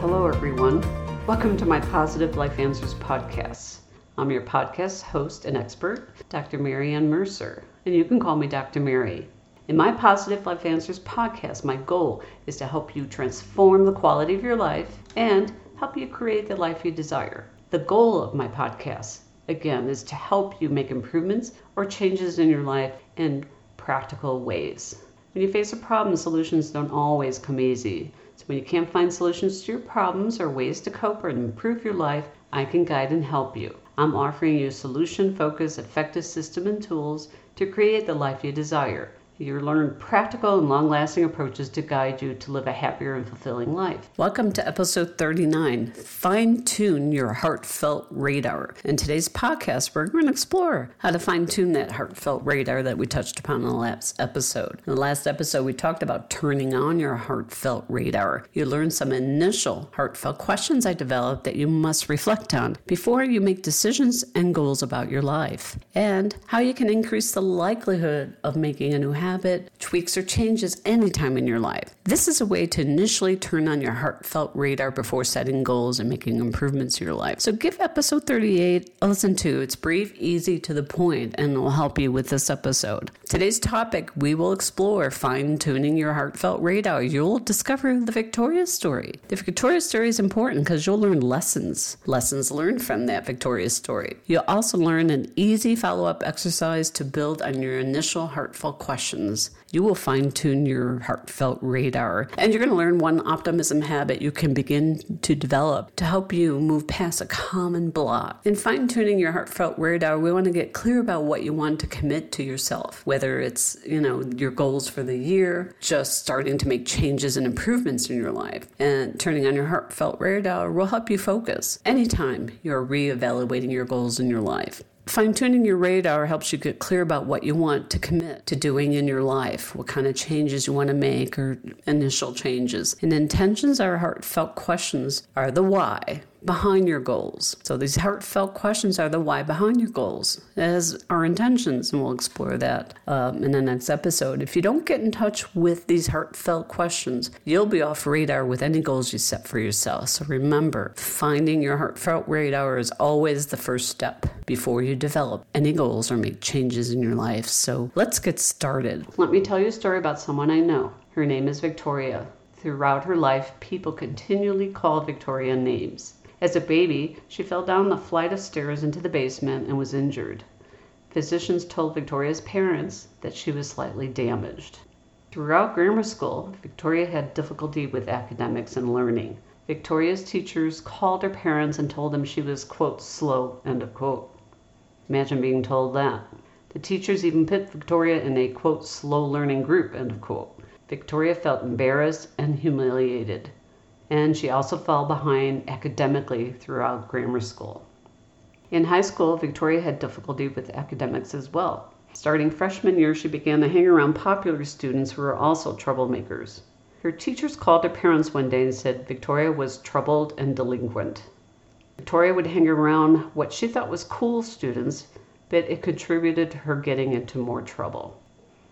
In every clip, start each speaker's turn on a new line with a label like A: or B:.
A: hello everyone. Welcome to my Positive Life Answers podcast. I'm your podcast host and expert, Dr. Mary Ann Mercer, and you can call me Dr. Mary. In my Positive Life Answers podcast, my goal is to help you transform the quality of your life and help you create the life you desire. The goal of my podcast, again, is to help you make improvements or changes in your life in practical ways. When you face a problem, solutions don't always come easy. So when you can't find solutions to your problems or ways to cope or improve your life, I can guide and help you. I'm offering you a solution focused, effective system and tools to create the life you desire. You learn practical and long lasting approaches to guide you to live a happier and fulfilling life. Welcome to episode 39 Fine Tune Your Heartfelt Radar. In today's podcast, we're going to explore how to fine tune that heartfelt radar that we touched upon in the last episode. In the last episode, we talked about turning on your heartfelt radar. You learned some initial heartfelt questions I developed that you must reflect on before you make decisions and goals about your life, and how you can increase the likelihood of making a new habit habit, tweaks, or changes anytime in your life. This is a way to initially turn on your heartfelt radar before setting goals and making improvements to your life. So give episode 38 a listen to. It's brief, easy, to the point, and will help you with this episode. Today's topic we will explore fine tuning your heartfelt radar. You'll discover the Victoria story. The Victoria story is important because you'll learn lessons, lessons learned from that Victoria story. You'll also learn an easy follow up exercise to build on your initial heartfelt you will fine tune your heartfelt radar. And you're going to learn one optimism habit you can begin to develop to help you move past a common block. In fine tuning your heartfelt radar, we want to get clear about what you want to commit to yourself, whether it's, you know, your goals for the year, just starting to make changes and improvements in your life. And turning on your heartfelt radar will help you focus anytime you're reevaluating your goals in your life. Fine tuning your radar helps you get clear about what you want to commit to doing in your life, what kind of changes you want to make or initial changes. And intentions are heartfelt questions are the why behind your goals. So these heartfelt questions are the why behind your goals, as our intentions, and we'll explore that um, in the next episode. If you don't get in touch with these heartfelt questions, you'll be off radar with any goals you set for yourself. So remember, finding your heartfelt radar is always the first step before you develop any goals or make changes in your life. So let's get started. Let me tell you a story about someone I know. Her name is Victoria. Throughout her life, people continually call Victoria names. As a baby, she fell down the flight of stairs into the basement and was injured. Physicians told Victoria's parents that she was slightly damaged. Throughout grammar school, Victoria had difficulty with academics and learning. Victoria's teachers called her parents and told them she was, quote, slow, end of quote. Imagine being told that. The teachers even put Victoria in a, quote, slow learning group, end of quote. Victoria felt embarrassed and humiliated and she also fell behind academically throughout grammar school. In high school, Victoria had difficulty with academics as well. Starting freshman year, she began to hang around popular students who were also troublemakers. Her teachers called her parents one day and said Victoria was troubled and delinquent. Victoria would hang around what she thought was cool students, but it contributed to her getting into more trouble.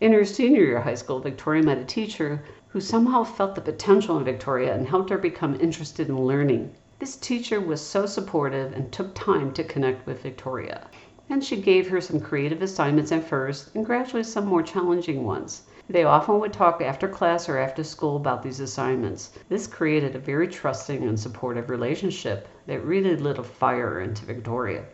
A: In her senior year of high school, Victoria met a teacher who somehow felt the potential in Victoria and helped her become interested in learning. This teacher was so supportive and took time to connect with Victoria. And she gave her some creative assignments at first and gradually some more challenging ones. They often would talk after class or after school about these assignments. This created a very trusting and supportive relationship that really lit a fire into Victoria.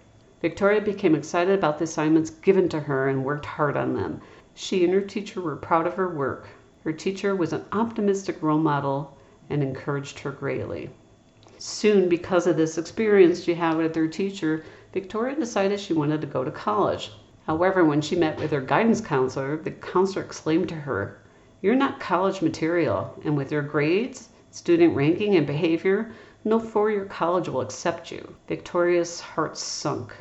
A: Victoria became excited about the assignments given to her and worked hard on them. She and her teacher were proud of her work. Her teacher was an optimistic role model and encouraged her greatly. Soon, because of this experience she had with her teacher, Victoria decided she wanted to go to college. However, when she met with her guidance counselor, the counselor exclaimed to her, You're not college material, and with your grades, student ranking, and behavior, no four year college will accept you. Victoria's heart sunk,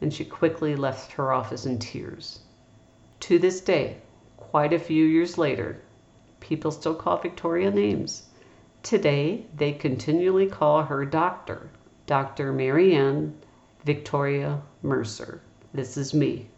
A: and she quickly left her office in tears. To this day, quite a few years later, people still call Victoria names. Today, they continually call her Doctor, Dr. Mary Ann Victoria Mercer. This is me,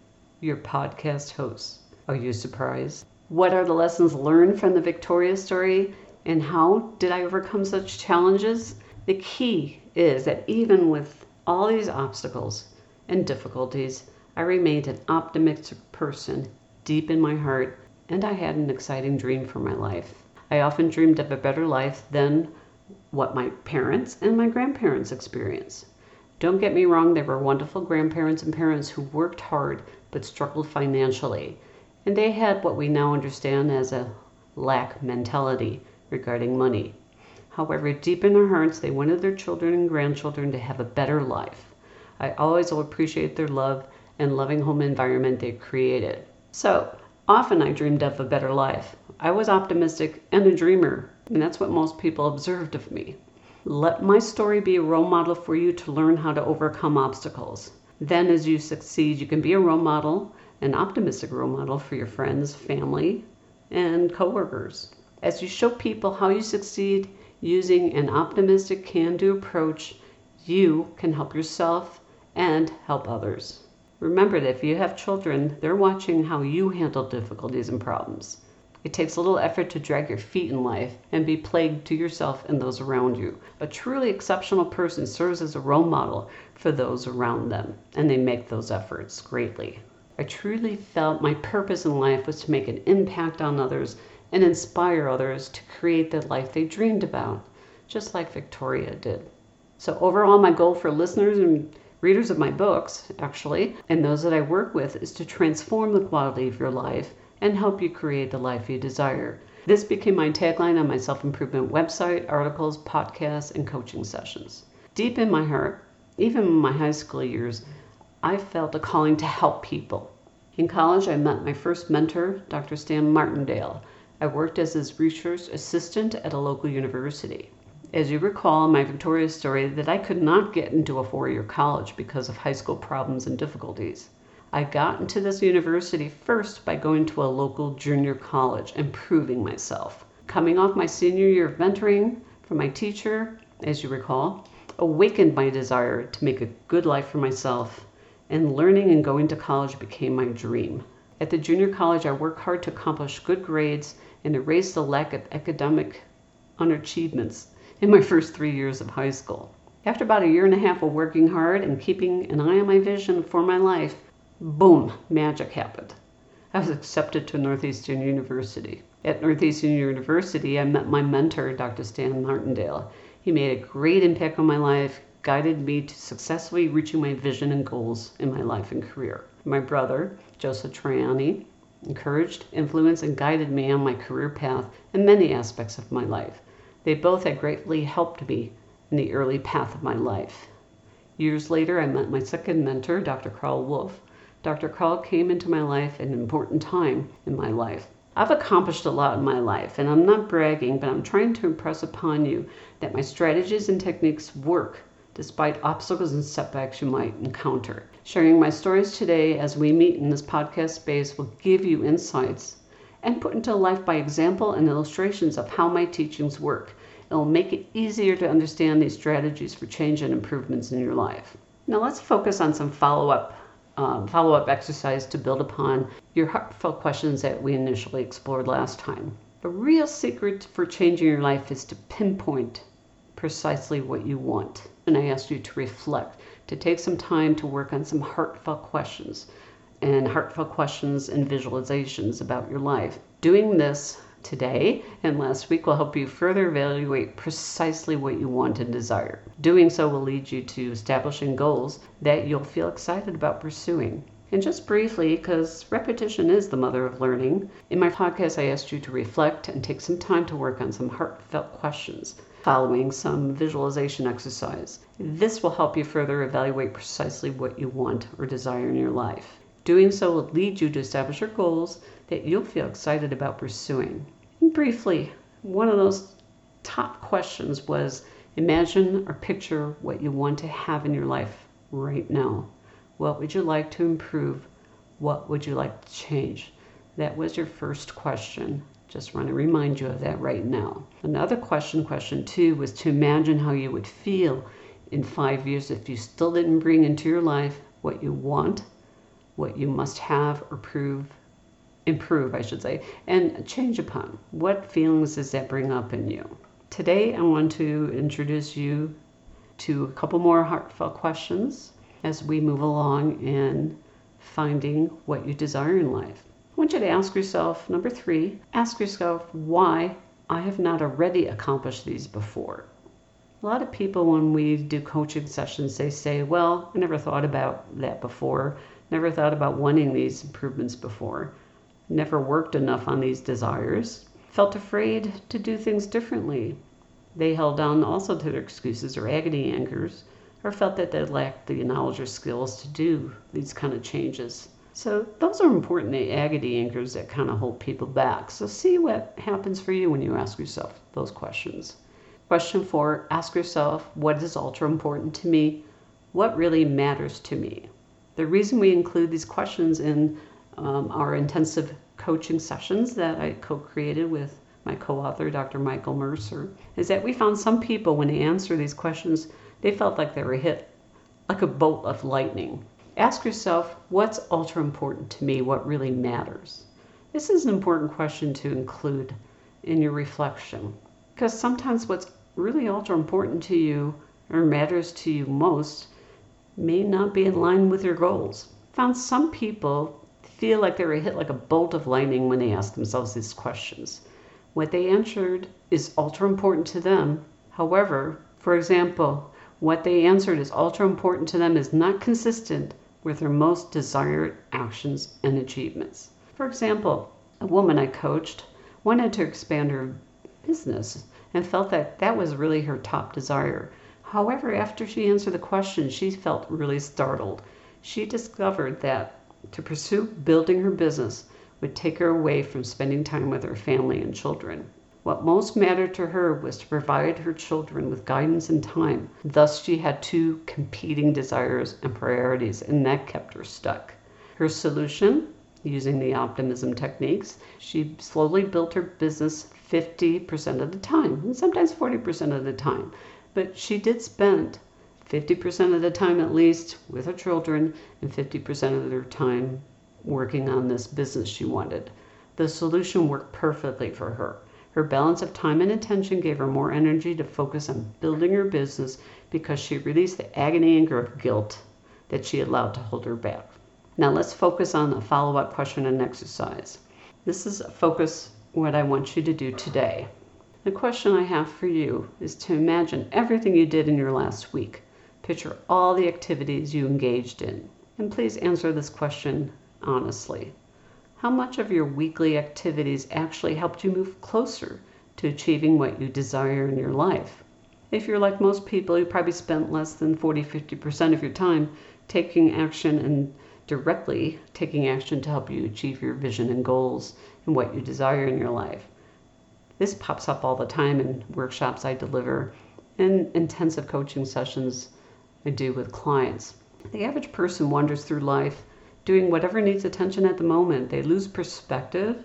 A: your podcast host. Are you surprised? What are the lessons learned from the Victoria story? And how did I overcome such challenges? The key is that even with all these obstacles and difficulties, I remained an optimistic person deep in my heart, and I had an exciting dream for my life. I often dreamed of a better life than what my parents and my grandparents experienced. Don't get me wrong, they were wonderful grandparents and parents who worked hard but struggled financially. And they had what we now understand as a lack mentality regarding money. However, deep in their hearts, they wanted their children and grandchildren to have a better life. I always will appreciate their love and loving home environment they created. So, often I dreamed of a better life. I was optimistic and a dreamer, and that's what most people observed of me. Let my story be a role model for you to learn how to overcome obstacles. Then, as you succeed, you can be a role model, an optimistic role model for your friends, family, and coworkers. As you show people how you succeed using an optimistic can do approach, you can help yourself and help others. Remember that if you have children, they're watching how you handle difficulties and problems. It takes a little effort to drag your feet in life and be plagued to yourself and those around you. A truly exceptional person serves as a role model for those around them, and they make those efforts greatly. I truly felt my purpose in life was to make an impact on others and inspire others to create the life they dreamed about, just like Victoria did. So, overall, my goal for listeners and readers of my books, actually, and those that I work with, is to transform the quality of your life and help you create the life you desire. This became my tagline on my self improvement website, articles, podcasts, and coaching sessions. Deep in my heart, even in my high school years, I felt a calling to help people. In college, I met my first mentor, Dr. Stan Martindale. I worked as his research assistant at a local university as you recall in my Victoria story, that I could not get into a four year college because of high school problems and difficulties. I got into this university first by going to a local junior college and proving myself. Coming off my senior year of mentoring from my teacher, as you recall, awakened my desire to make a good life for myself, and learning and going to college became my dream. At the junior college, I worked hard to accomplish good grades and erase the lack of academic unachievements in my first three years of high school. After about a year and a half of working hard and keeping an eye on my vision for my life, boom, magic happened. I was accepted to Northeastern University. At Northeastern University, I met my mentor, Dr. Stan Martindale. He made a great impact on my life, guided me to successfully reaching my vision and goals in my life and career. My brother, Joseph Triani, encouraged, influenced, and guided me on my career path in many aspects of my life. They both had greatly helped me in the early path of my life. Years later, I met my second mentor, Dr. Carl Wolf. Dr. Carl came into my life at an important time in my life. I've accomplished a lot in my life, and I'm not bragging, but I'm trying to impress upon you that my strategies and techniques work despite obstacles and setbacks you might encounter. Sharing my stories today as we meet in this podcast space will give you insights and put into life by example and illustrations of how my teachings work. It will make it easier to understand these strategies for change and improvements in your life. Now let's focus on some follow-up um, follow-up exercise to build upon your heartfelt questions that we initially explored last time. The real secret for changing your life is to pinpoint precisely what you want. And I asked you to reflect, to take some time to work on some heartfelt questions and heartfelt questions and visualizations about your life. Doing this today and last week will help you further evaluate precisely what you want and desire. Doing so will lead you to establishing goals that you'll feel excited about pursuing. And just briefly, because repetition is the mother of learning, in my podcast I asked you to reflect and take some time to work on some heartfelt questions following some visualization exercise. This will help you further evaluate precisely what you want or desire in your life. Doing so will lead you to establish your goals that you'll feel excited about pursuing. Briefly, one of those top questions was imagine or picture what you want to have in your life right now. What would you like to improve? What would you like to change? That was your first question. Just want to remind you of that right now. Another question, question two, was to imagine how you would feel in five years if you still didn't bring into your life what you want what you must have or prove improve, I should say, and change upon? What feelings does that bring up in you? Today, I want to introduce you to a couple more heartfelt questions as we move along in finding what you desire in life. I want you to ask yourself number three, ask yourself why I have not already accomplished these before. A lot of people, when we do coaching sessions, they say, Well, I never thought about that before, never thought about wanting these improvements before, never worked enough on these desires, felt afraid to do things differently. They held on also to their excuses or agony anchors, or felt that they lacked the knowledge or skills to do these kind of changes. So those are important the agony anchors that kind of hold people back. So see what happens for you when you ask yourself those questions. Question four, ask yourself, what is ultra important to me? What really matters to me? The reason we include these questions in um, our intensive coaching sessions that I co-created with my co-author, Dr. Michael Mercer, is that we found some people when they answer these questions, they felt like they were hit like a bolt of lightning. Ask yourself, what's ultra important to me? What really matters? This is an important question to include in your reflection because sometimes what's really ultra important to you or matters to you most may not be in line with your goals. Found some people feel like they were hit like a bolt of lightning when they ask themselves these questions. What they answered is ultra important to them. However, for example, what they answered is ultra important to them is not consistent with their most desired actions and achievements. For example, a woman I coached wanted to expand her business and felt that that was really her top desire. However, after she answered the question, she felt really startled. She discovered that to pursue building her business would take her away from spending time with her family and children. What most mattered to her was to provide her children with guidance and time. Thus, she had two competing desires and priorities, and that kept her stuck. Her solution, using the optimism techniques, she slowly built her business 50% of the time, and sometimes 40% of the time. But she did spend 50% of the time at least with her children and 50% of their time working on this business she wanted. The solution worked perfectly for her. Her balance of time and attention gave her more energy to focus on building her business because she released the agony and guilt that she allowed to hold her back. Now let's focus on a follow up question and exercise. This is a focus what I want you to do today. The question I have for you is to imagine everything you did in your last week. Picture all the activities you engaged in. And please answer this question honestly. How much of your weekly activities actually helped you move closer to achieving what you desire in your life? If you're like most people, you probably spent less than 40 50% of your time taking action and directly taking action to help you achieve your vision and goals and what you desire in your life. This pops up all the time in workshops I deliver and intensive coaching sessions I do with clients. The average person wanders through life doing whatever needs attention at the moment. They lose perspective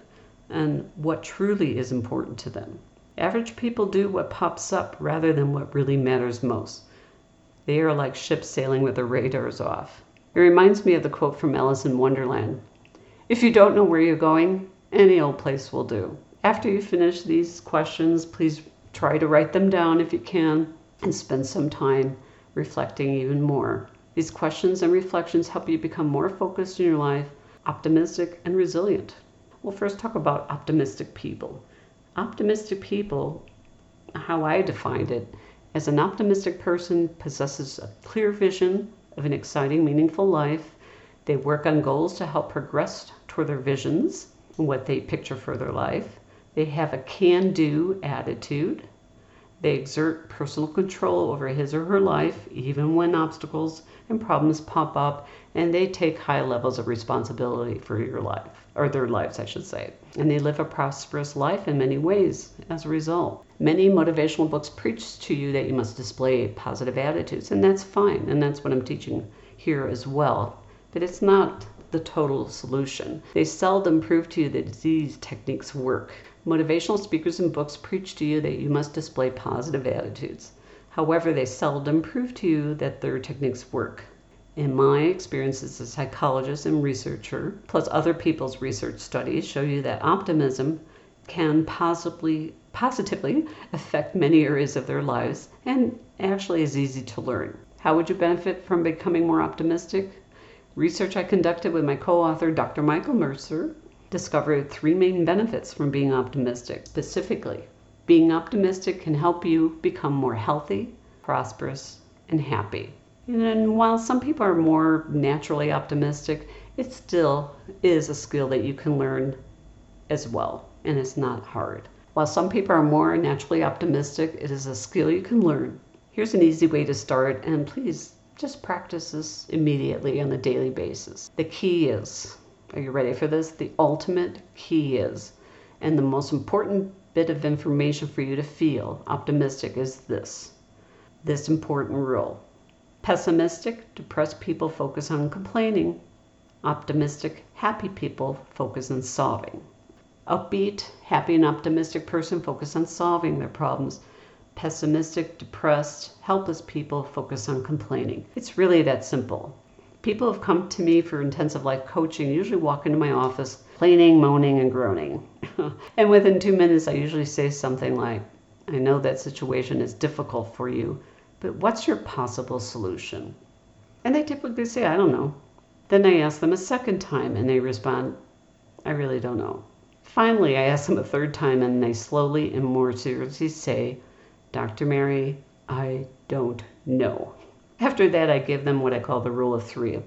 A: and what truly is important to them. Average people do what pops up rather than what really matters most. They are like ships sailing with their radars off. It reminds me of the quote from Alice in Wonderland If you don't know where you're going, any old place will do. After you finish these questions, please try to write them down if you can and spend some time reflecting even more. These questions and reflections help you become more focused in your life, optimistic, and resilient. We'll first talk about optimistic people. Optimistic people, how I defined it, as an optimistic person possesses a clear vision of an exciting, meaningful life. They work on goals to help progress toward their visions and what they picture for their life. They have a can do attitude. They exert personal control over his or her life, even when obstacles and problems pop up, and they take high levels of responsibility for your life, or their lives, I should say. And they live a prosperous life in many ways as a result. Many motivational books preach to you that you must display positive attitudes, and that's fine, and that's what I'm teaching here as well. But it's not the total solution. They seldom prove to you that these techniques work. Motivational speakers and books preach to you that you must display positive attitudes. However, they seldom prove to you that their techniques work. In my experience as a psychologist and researcher, plus other people's research studies show you that optimism can possibly positively affect many areas of their lives and actually is easy to learn. How would you benefit from becoming more optimistic? Research I conducted with my co author, Dr. Michael Mercer, discovered three main benefits from being optimistic. Specifically, being optimistic can help you become more healthy, prosperous, and happy. And while some people are more naturally optimistic, it still is a skill that you can learn as well, and it's not hard. While some people are more naturally optimistic, it is a skill you can learn. Here's an easy way to start, and please just practice this immediately on a daily basis. The key is are you ready for this? The ultimate key is, and the most important bit of information for you to feel optimistic is this this important rule Pessimistic, depressed people focus on complaining. Optimistic, happy people focus on solving. Upbeat, happy, and optimistic person focus on solving their problems. Pessimistic, depressed, helpless people focus on complaining. It's really that simple. People have come to me for intensive life coaching, usually walk into my office complaining, moaning, and groaning. and within two minutes, I usually say something like, I know that situation is difficult for you, but what's your possible solution? And they typically say, I don't know. Then I ask them a second time and they respond, I really don't know. Finally, I ask them a third time and they slowly and more seriously say, Dr. Mary, I don't know. After that, I give them what I call the rule of three,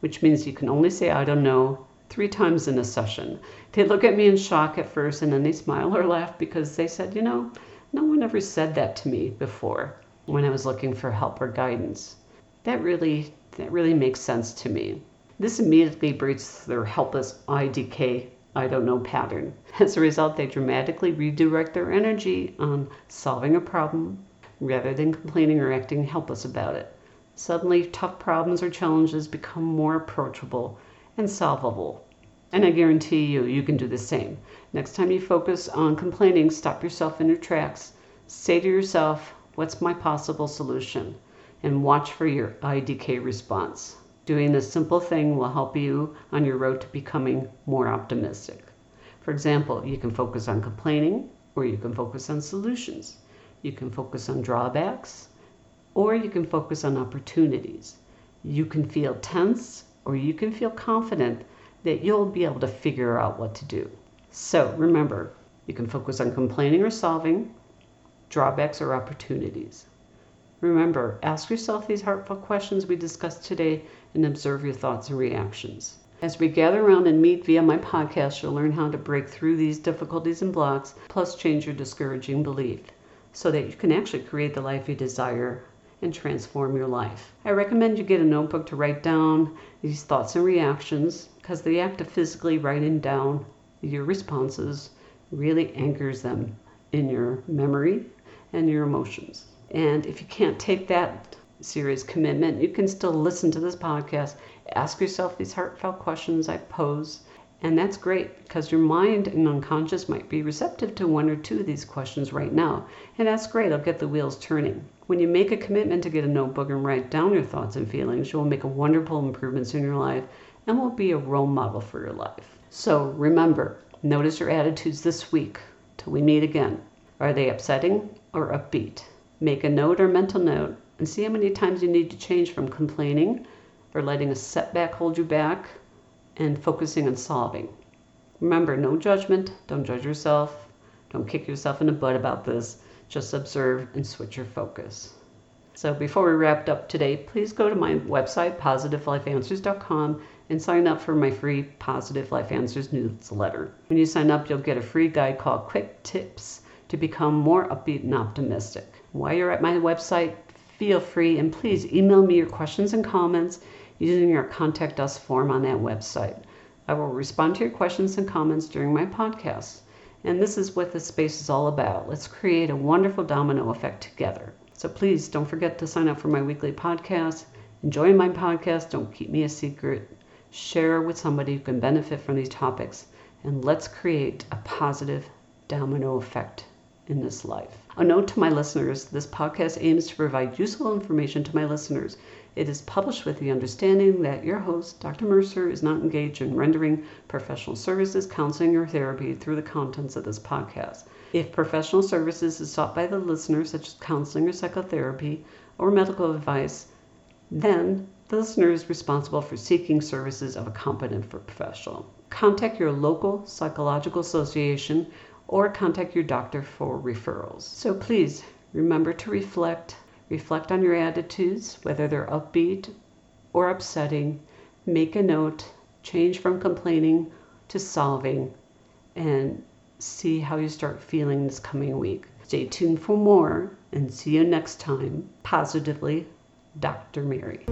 A: which means you can only say, I don't know, three times in a session. They look at me in shock at first and then they smile or laugh because they said, you know, no one ever said that to me before when I was looking for help or guidance. That really that really makes sense to me. This immediately breaks their helpless IDK I don't know pattern. As a result, they dramatically redirect their energy on solving a problem rather than complaining or acting helpless about it. Suddenly, tough problems or challenges become more approachable and solvable. And I guarantee you, you can do the same. Next time you focus on complaining, stop yourself in your tracks. Say to yourself, What's my possible solution? And watch for your IDK response. Doing this simple thing will help you on your road to becoming more optimistic. For example, you can focus on complaining or you can focus on solutions. You can focus on drawbacks or you can focus on opportunities. You can feel tense or you can feel confident that you'll be able to figure out what to do. So remember, you can focus on complaining or solving, drawbacks, or opportunities. Remember, ask yourself these heartfelt questions we discussed today and observe your thoughts and reactions. As we gather around and meet via my podcast, you'll learn how to break through these difficulties and blocks, plus change your discouraging belief so that you can actually create the life you desire and transform your life. I recommend you get a notebook to write down these thoughts and reactions because the act of physically writing down your responses really anchors them in your memory and your emotions. And if you can't take that serious commitment, you can still listen to this podcast. Ask yourself these heartfelt questions I pose. And that's great because your mind and unconscious might be receptive to one or two of these questions right now. And that's great, I'll get the wheels turning. When you make a commitment to get a notebook and write down your thoughts and feelings, you will make a wonderful improvements in your life and will be a role model for your life. So remember, notice your attitudes this week till we meet again. Are they upsetting or upbeat? Make a note or mental note and see how many times you need to change from complaining or letting a setback hold you back and focusing on solving. Remember, no judgment. Don't judge yourself. Don't kick yourself in the butt about this. Just observe and switch your focus. So before we wrap up today, please go to my website, positivelifeanswers.com, and sign up for my free Positive Life Answers newsletter. When you sign up, you'll get a free guide called Quick Tips to become more upbeat and optimistic. While you're at my website, feel free and please email me your questions and comments using your contact us form on that website. I will respond to your questions and comments during my podcast. And this is what this space is all about. Let's create a wonderful domino effect together. So please don't forget to sign up for my weekly podcast. Enjoy my podcast. Don't keep me a secret. Share with somebody who can benefit from these topics. And let's create a positive domino effect in this life. A note to my listeners this podcast aims to provide useful information to my listeners. It is published with the understanding that your host, Dr. Mercer, is not engaged in rendering professional services, counseling, or therapy through the contents of this podcast. If professional services is sought by the listener, such as counseling or psychotherapy or medical advice, then the listener is responsible for seeking services of a competent professional. Contact your local psychological association or contact your doctor for referrals. So please remember to reflect Reflect on your attitudes, whether they're upbeat or upsetting. Make a note, change from complaining to solving, and see how you start feeling this coming week. Stay tuned for more and see you next time. Positively, Dr. Mary.